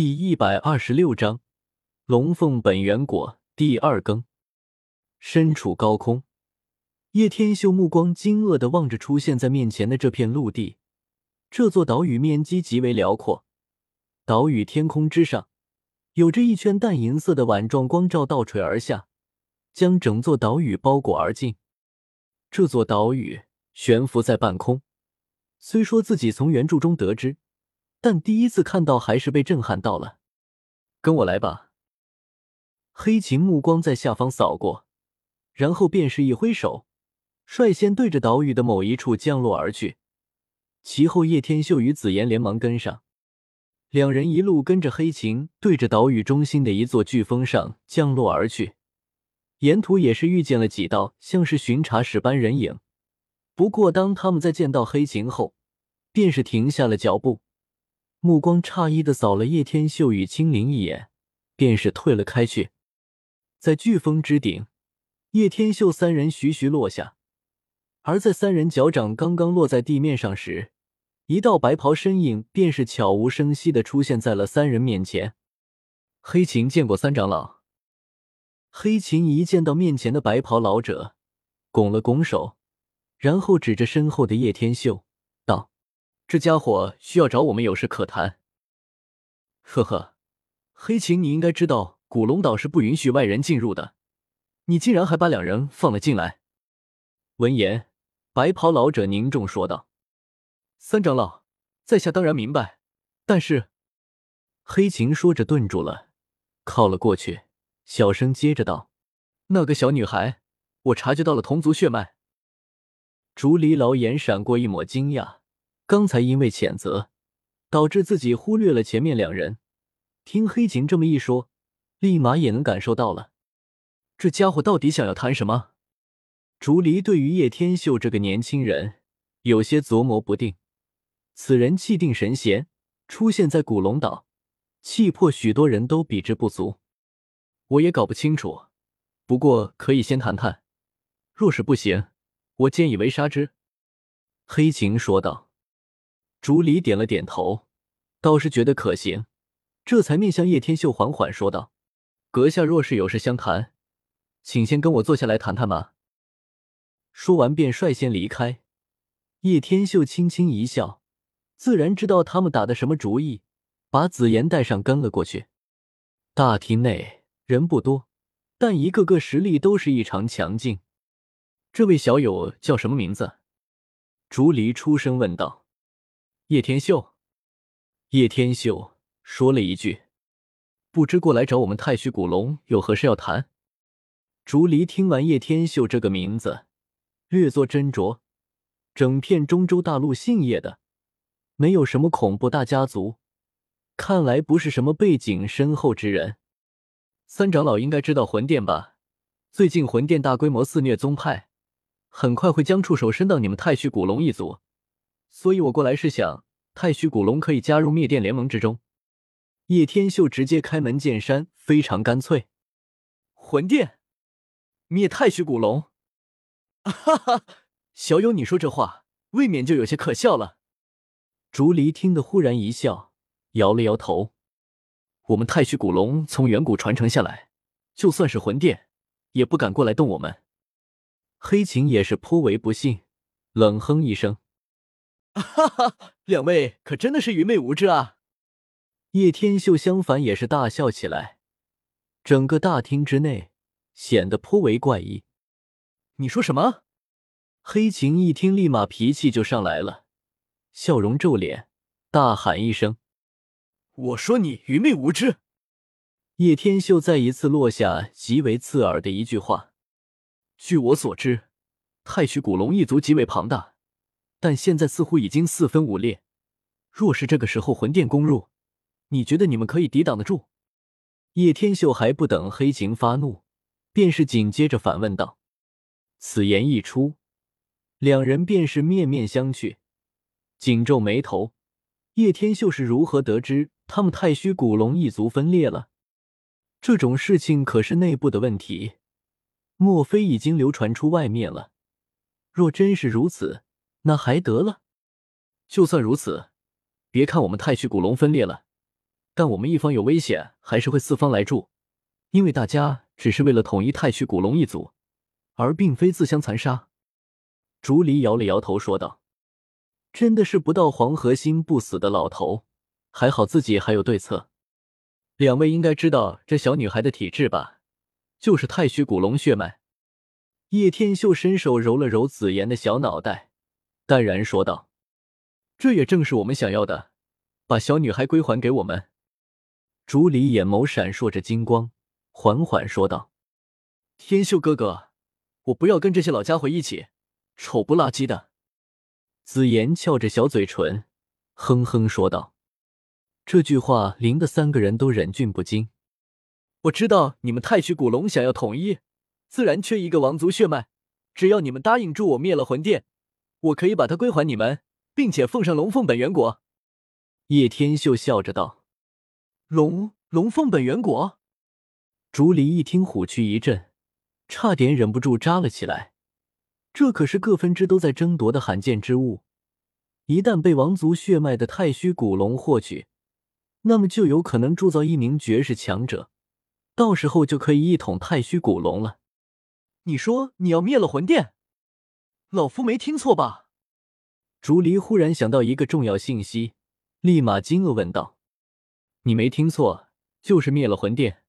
第一百二十六章龙凤本源果第二更。身处高空，叶天秀目光惊愕的望着出现在面前的这片陆地。这座岛屿面积极为辽阔，岛屿天空之上有着一圈淡银色的碗状光照倒垂而下，将整座岛屿包裹而尽。这座岛屿悬浮在半空，虽说自己从原著中得知。但第一次看到，还是被震撼到了。跟我来吧。黑琴目光在下方扫过，然后便是一挥手，率先对着岛屿的某一处降落而去。其后，叶天秀与紫妍连忙跟上，两人一路跟着黑琴，对着岛屿中心的一座巨峰上降落而去。沿途也是遇见了几道像是巡查使般人影，不过当他们在见到黑琴后，便是停下了脚步。目光诧异的扫了叶天秀与青灵一眼，便是退了开去。在飓风之顶，叶天秀三人徐徐落下，而在三人脚掌刚刚落在地面上时，一道白袍身影便是悄无声息的出现在了三人面前。黑琴见过三长老。黑琴一见到面前的白袍老者，拱了拱手，然后指着身后的叶天秀道。这家伙需要找我们有事可谈。呵呵，黑琴，你应该知道古龙岛是不允许外人进入的，你竟然还把两人放了进来。闻言，白袍老者凝重说道：“三长老，在下当然明白，但是……”黑琴说着顿住了，靠了过去，小声接着道：“那个小女孩，我察觉到了同族血脉。”竹离老眼闪过一抹惊讶。刚才因为谴责，导致自己忽略了前面两人。听黑琴这么一说，立马也能感受到了，这家伙到底想要谈什么？竹离对于叶天秀这个年轻人有些琢磨不定。此人气定神闲，出现在古龙岛，气魄许多人都比之不足。我也搞不清楚，不过可以先谈谈。若是不行，我建议为杀之。黑琴说道。竹离点了点头，倒是觉得可行，这才面向叶天秀缓缓说道：“阁下若是有事相谈，请先跟我坐下来谈谈吧。”说完便率先离开。叶天秀轻轻一笑，自然知道他们打的什么主意，把紫妍带上跟了过去。大厅内人不多，但一个个实力都是异常强劲。这位小友叫什么名字？竹离出声问道。叶天秀，叶天秀说了一句：“不知过来找我们太虚古龙有何事要谈。”竹离听完叶天秀这个名字，略作斟酌，整片中州大陆姓叶的，没有什么恐怖大家族，看来不是什么背景深厚之人。三长老应该知道魂殿吧？最近魂殿大规模肆虐宗派，很快会将触手伸到你们太虚古龙一族。所以我过来是想，太虚古龙可以加入灭电联盟之中。叶天秀直接开门见山，非常干脆。魂殿灭太虚古龙，哈哈，小友你说这话未免就有些可笑了。竹离听得忽然一笑，摇了摇头。我们太虚古龙从远古传承下来，就算是魂殿，也不敢过来动我们。黑琴也是颇为不信，冷哼一声。哈哈，两位可真的是愚昧无知啊！叶天秀相反也是大笑起来，整个大厅之内显得颇为怪异。你说什么？黑琴一听，立马脾气就上来了，笑容皱脸，大喊一声：“我说你愚昧无知！”叶天秀再一次落下极为刺耳的一句话。据我所知，太虚古龙一族极为庞大。但现在似乎已经四分五裂。若是这个时候魂殿攻入，你觉得你们可以抵挡得住？叶天秀还不等黑琴发怒，便是紧接着反问道。此言一出，两人便是面面相觑，紧皱眉头。叶天秀是如何得知他们太虚古龙一族分裂了？这种事情可是内部的问题，莫非已经流传出外面了？若真是如此，那还得了？就算如此，别看我们太虚古龙分裂了，但我们一方有危险，还是会四方来助，因为大家只是为了统一太虚古龙一族，而并非自相残杀。竹离摇了摇头说道：“真的是不到黄河心不死的老头，还好自己还有对策。两位应该知道这小女孩的体质吧？就是太虚古龙血脉。”叶天秀伸手揉了揉紫妍的小脑袋，淡然说道：“这也正是我们想要的，把小女孩归还给我们。”竹里眼眸闪烁着金光，缓缓说道：“天秀哥哥，我不要跟这些老家伙一起，丑不拉几的。”紫妍翘着小嘴唇，哼哼说道：“这句话令的三个人都忍俊不禁。我知道你们太虚古龙想要统一，自然缺一个王族血脉。只要你们答应助我灭了魂殿，我可以把它归还你们，并且奉上龙凤本源果。”叶天秀笑着道。龙龙凤本源果，竹离一听，虎躯一震，差点忍不住扎了起来。这可是各分支都在争夺的罕见之物，一旦被王族血脉的太虚古龙获取，那么就有可能铸造一名绝世强者，到时候就可以一统太虚古龙了。你说你要灭了魂殿？老夫没听错吧？竹离忽然想到一个重要信息，立马惊愕问道。你没听错，就是灭了魂殿。”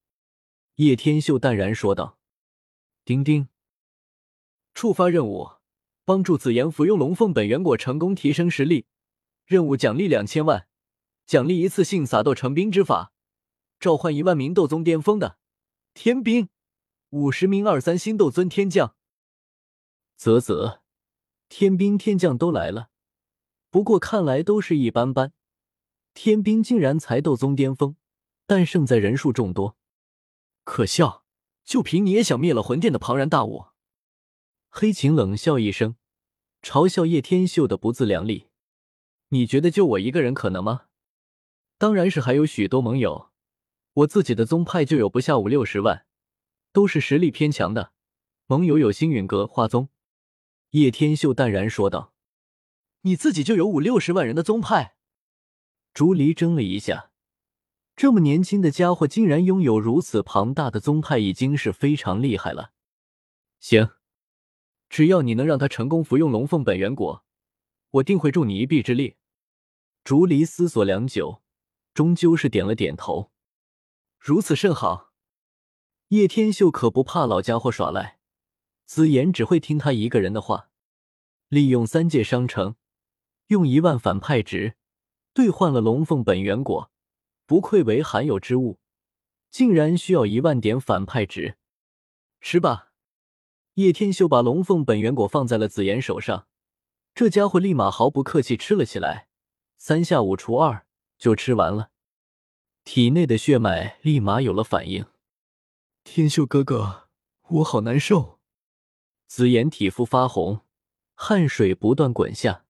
叶天秀淡然说道。“丁丁，触发任务，帮助紫妍服用龙凤本源果成功提升实力，任务奖励两千万，奖励一次性撒豆成兵之法，召唤一万名斗宗巅峰的天兵，五十名二三星斗尊天将。啧啧，天兵天将都来了，不过看来都是一般般。”天兵竟然才斗宗巅峰，但胜在人数众多。可笑，就凭你也想灭了魂殿的庞然大物？黑琴冷笑一声，嘲笑叶天秀的不自量力。你觉得就我一个人可能吗？当然是还有许多盟友。我自己的宗派就有不下五六十万，都是实力偏强的。盟友有星陨阁、化宗。叶天秀淡然说道：“你自己就有五六十万人的宗派？”竹离怔了一下，这么年轻的家伙竟然拥有如此庞大的宗派，已经是非常厉害了。行，只要你能让他成功服用龙凤本源果，我定会助你一臂之力。竹离思索良久，终究是点了点头。如此甚好。叶天秀可不怕老家伙耍赖，紫妍只会听他一个人的话。利用三界商城，用一万反派值。兑换了龙凤本源果，不愧为罕有之物，竟然需要一万点反派值。吃吧！叶天秀把龙凤本源果放在了紫妍手上，这家伙立马毫不客气吃了起来，三下五除二就吃完了，体内的血脉立马有了反应。天秀哥哥，我好难受。紫妍体肤发红，汗水不断滚下。